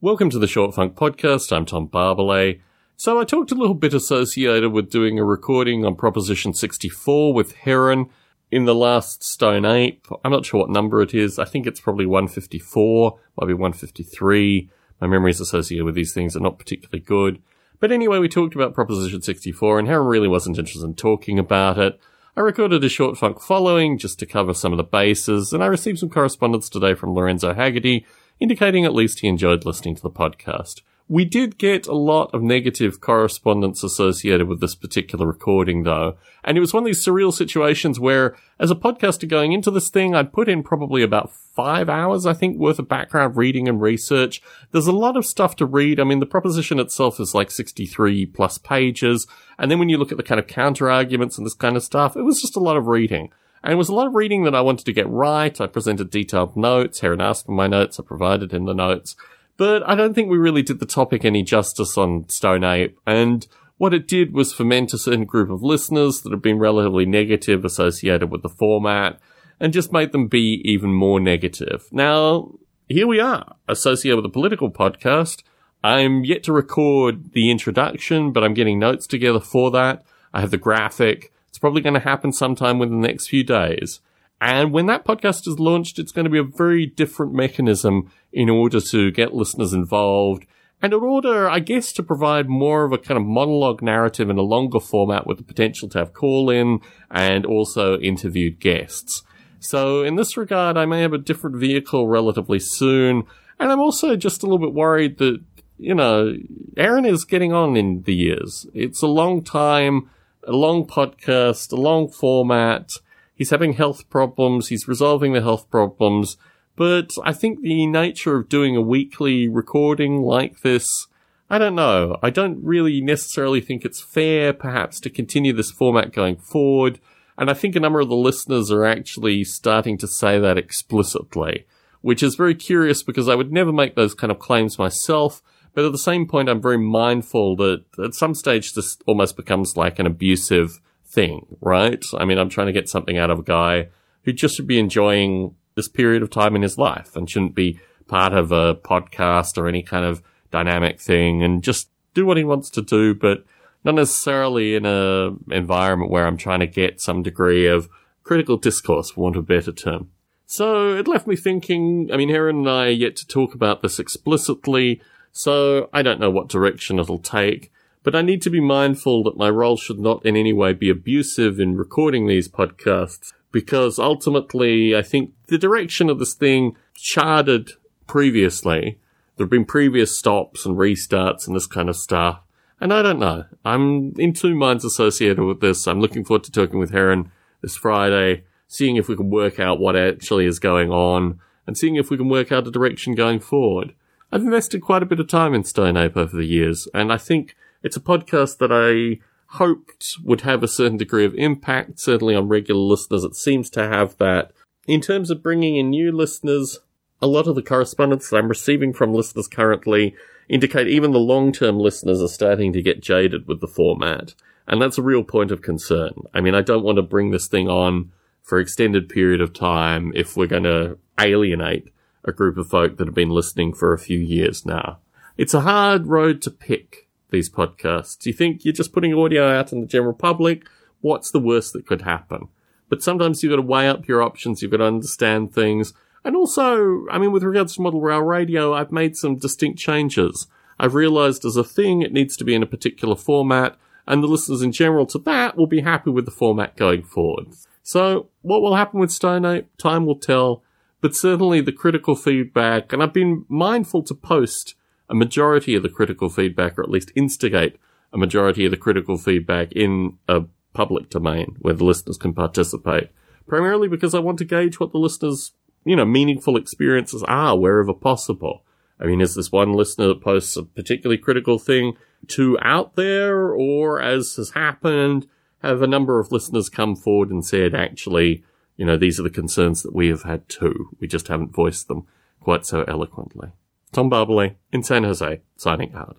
Welcome to the Short Funk Podcast. I'm Tom Barbalet. So I talked a little bit associated with doing a recording on Proposition 64 with Heron in the last Stone Ape. I'm not sure what number it is. I think it's probably 154, might be 153. My memories associated with these things are not particularly good. But anyway, we talked about Proposition 64 and Heron really wasn't interested in talking about it. I recorded a short funk following just to cover some of the bases, and I received some correspondence today from Lorenzo Hagerty indicating at least he enjoyed listening to the podcast. We did get a lot of negative correspondence associated with this particular recording though. And it was one of these surreal situations where as a podcaster going into this thing, I'd put in probably about five hours, I think, worth of background reading and research. There's a lot of stuff to read. I mean, the proposition itself is like 63 plus pages. And then when you look at the kind of counter arguments and this kind of stuff, it was just a lot of reading. And it was a lot of reading that I wanted to get right. I presented detailed notes. Heron asked for my notes. I provided him the notes. But I don't think we really did the topic any justice on Stone Ape. And what it did was ferment a certain group of listeners that have been relatively negative associated with the format and just made them be even more negative. Now, here we are, associated with a political podcast. I'm yet to record the introduction, but I'm getting notes together for that. I have the graphic. It's probably going to happen sometime within the next few days. And when that podcast is launched, it's going to be a very different mechanism in order to get listeners involved and in order, I guess, to provide more of a kind of monologue narrative in a longer format with the potential to have call in and also interviewed guests. So in this regard, I may have a different vehicle relatively soon. And I'm also just a little bit worried that, you know, Heron is getting on in the years. It's a long time, a long podcast, a long format. He's having health problems. He's resolving the health problems. But I think the nature of doing a weekly recording like this, I don't know. I don't really necessarily think it's fair, perhaps, to continue this format going forward. And I think a number of the listeners are actually starting to say that explicitly, which is very curious because I would never make those kind of claims myself. But at the same point, I'm very mindful that at some stage this almost becomes like an abusive thing, right? I mean, I'm trying to get something out of a guy who just should be enjoying this period of time in his life and shouldn't be part of a podcast or any kind of dynamic thing and just do what he wants to do, but not necessarily in a environment where I'm trying to get some degree of critical discourse, for want of a better term. So it left me thinking, I mean, Heron and I are yet to talk about this explicitly, so I don't know what direction it'll take. But I need to be mindful that my role should not in any way be abusive in recording these podcasts, because ultimately I think the direction of this thing charted previously. There have been previous stops and restarts and this kind of stuff. And I don't know. I'm in two minds associated with this. I'm looking forward to talking with Heron this Friday, seeing if we can work out what actually is going on and seeing if we can work out a direction going forward. I've invested quite a bit of time in Stone Ape over the years, and I think it's a podcast that I hoped would have a certain degree of impact, certainly on regular listeners. It seems to have that. In terms of bringing in new listeners, a lot of the correspondence that I'm receiving from listeners currently indicate even the long-term listeners are starting to get jaded with the format. And that's a real point of concern. I mean, I don't want to bring this thing on for extended period of time if we're going to alienate a group of folk that have been listening for a few years now. It's a hard road to pick these podcasts. You think you're just putting audio out in the general public? What's the worst that could happen? But sometimes you've got to weigh up your options. You've got to understand things. And also, I mean, with regards to model rail radio, I've made some distinct changes. I've realized as a thing, it needs to be in a particular format, and the listeners in general to that will be happy with the format going forward. So, what will happen with Stone Ape? Time will tell, but certainly the critical feedback, and I've been mindful to post a majority of the critical feedback, or at least instigate a majority of the critical feedback in a public domain where the listeners can participate. Primarily because I want to gauge what the listeners, you know, meaningful experiences are wherever possible. I mean, is this one listener that posts a particularly critical thing too out there, or as has happened, have a number of listeners come forward and said, actually, you know, these are the concerns that we have had too. We just haven't voiced them quite so eloquently. Tom Barbalet in San Jose, signing out.